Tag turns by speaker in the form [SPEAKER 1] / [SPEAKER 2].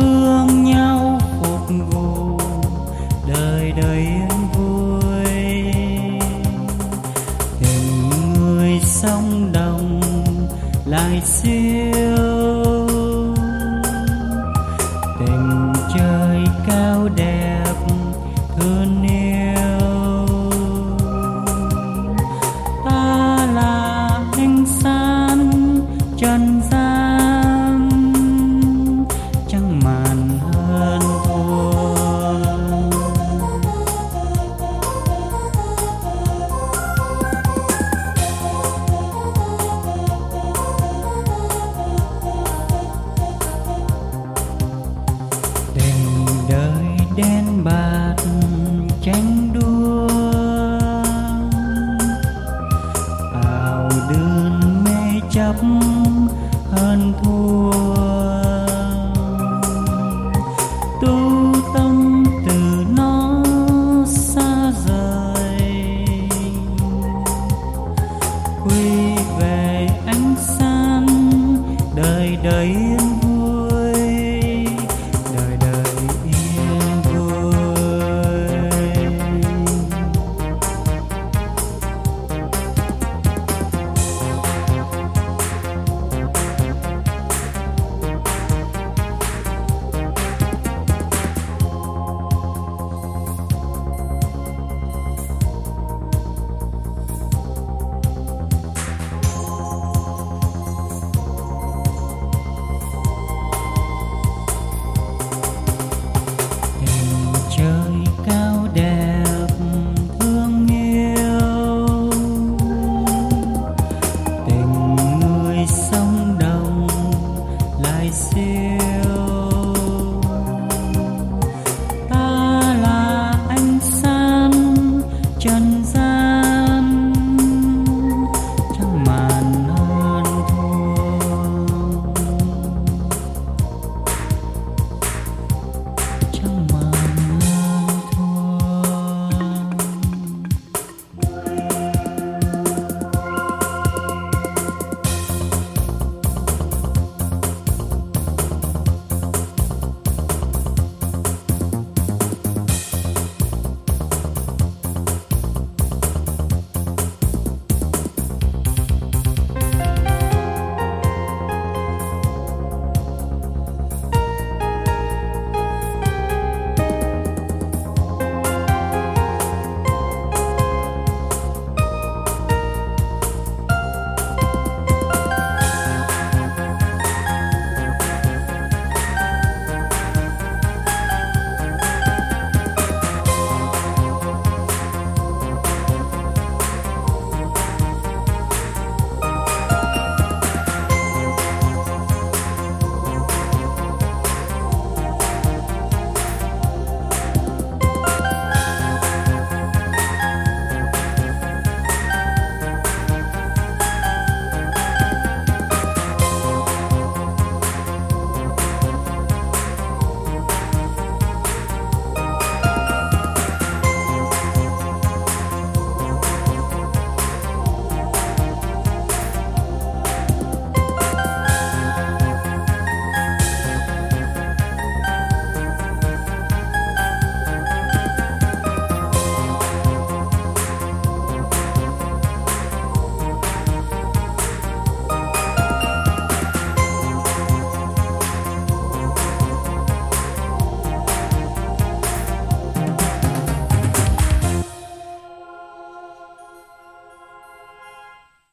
[SPEAKER 1] thương nhau phục vụ đời đời yên vui tình người sông đồng lại xưa. đen bạc tranh đua. Ảo đơn mê chấp hơn thua.